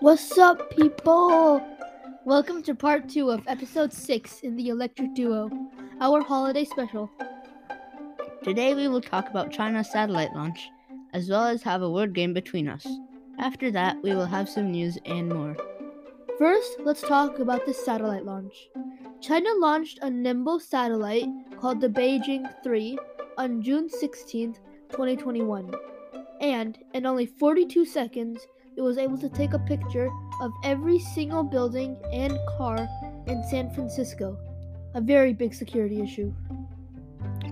What's up, people? Welcome to part two of episode six in the Electric Duo, our holiday special. Today we will talk about China's satellite launch, as well as have a word game between us. After that, we will have some news and more. First, let's talk about the satellite launch. China launched a nimble satellite called the Beijing 3 on June 16, 2021. And in only 42 seconds, it was able to take a picture of every single building and car in San Francisco, a very big security issue.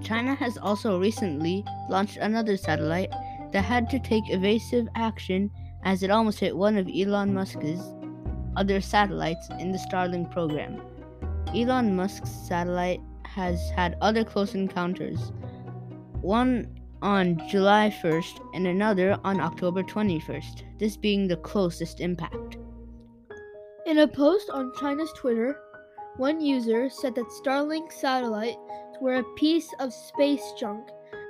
China has also recently launched another satellite that had to take evasive action as it almost hit one of Elon Musk's other satellites in the Starlink program. Elon Musk's satellite has had other close encounters, one on July 1st and another on October 21st, this being the closest impact. In a post on China's Twitter, one user said that Starlink satellites were a piece of space junk,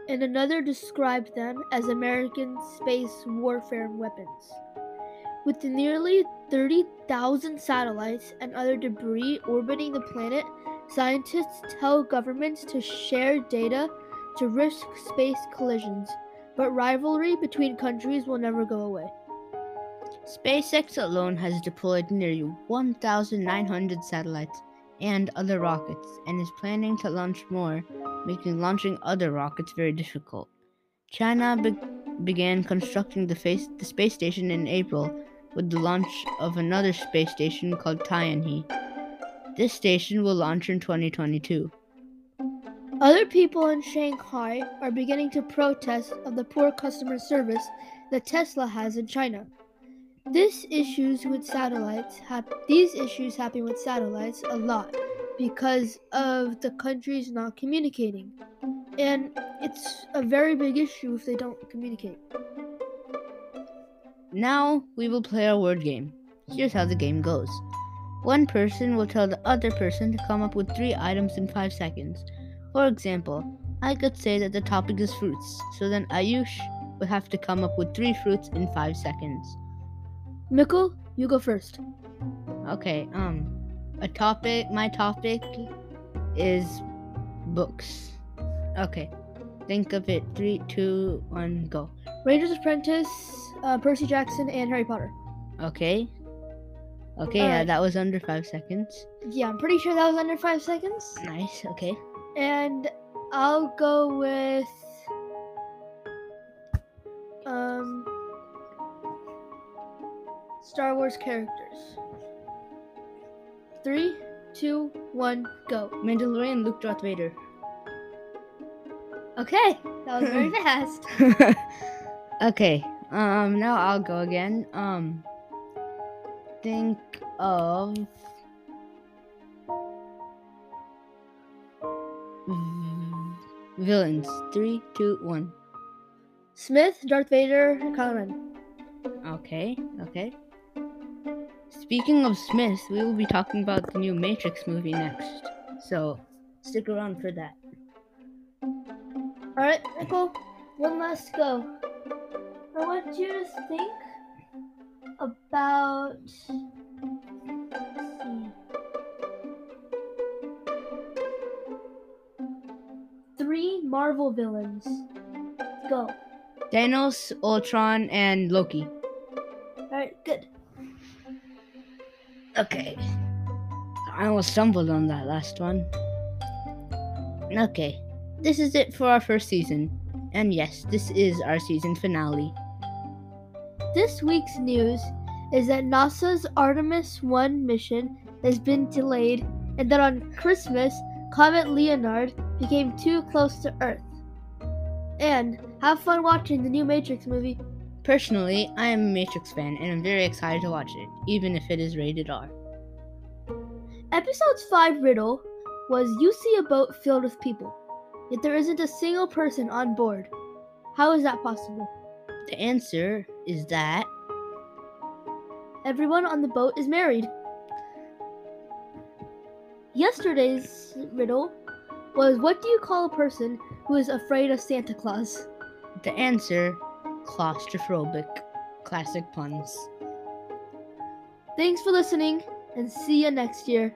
and another described them as American space warfare weapons. With nearly 30,000 satellites and other debris orbiting the planet, scientists tell governments to share data to risk space collisions, but rivalry between countries will never go away. SpaceX alone has deployed nearly 1,900 satellites and other rockets and is planning to launch more, making launching other rockets very difficult. China be- began constructing the, face- the space station in April with the launch of another space station called Tianhe. This station will launch in 2022. Other people in Shanghai are beginning to protest of the poor customer service that Tesla has in China. This issues with satellites hap- these issues happen with satellites a lot because of the countries not communicating. And it's a very big issue if they don't communicate. Now we will play our word game. Here's how the game goes. One person will tell the other person to come up with three items in five seconds. For example, I could say that the topic is fruits, so then Ayush would have to come up with three fruits in five seconds. Mikkel, you go first. Okay, um, a topic, my topic is books. Okay, think of it. Three, two, one, go. Ranger's Apprentice, uh, Percy Jackson, and Harry Potter. Okay. Okay, yeah, that was under five seconds. Yeah, I'm pretty sure that was under five seconds. Nice, okay. And I'll go with um Star Wars characters. Three, two, one, go. Mandalorian Luke Darth Vader. Okay, that was very fast. okay, um, now I'll go again. Um, think of v- villains. Three, two, one. Smith, Darth Vader, Kylo Ren. Okay, okay. Speaking of Smith, we will be talking about the new Matrix movie next. So, stick around for that. Alright, Nicole, one last go. I want you to think about Three Marvel villains. Go. Thanos, Ultron, and Loki. Alright, good. Okay. I almost stumbled on that last one. Okay. This is it for our first season. And yes, this is our season finale. This week's news is that NASA's Artemis 1 mission has been delayed and that on Christmas, Comet Leonard became too close to Earth. And have fun watching the new Matrix movie. Personally, I am a Matrix fan and I'm very excited to watch it, even if it is rated R. Episode's 5 riddle was You see a boat filled with people, yet there isn't a single person on board. How is that possible? The answer is that Everyone on the boat is married. Yesterday's riddle was What do you call a person who is afraid of Santa Claus? the answer claustrophobic. Classic puns. Thanks for listening and see you next year.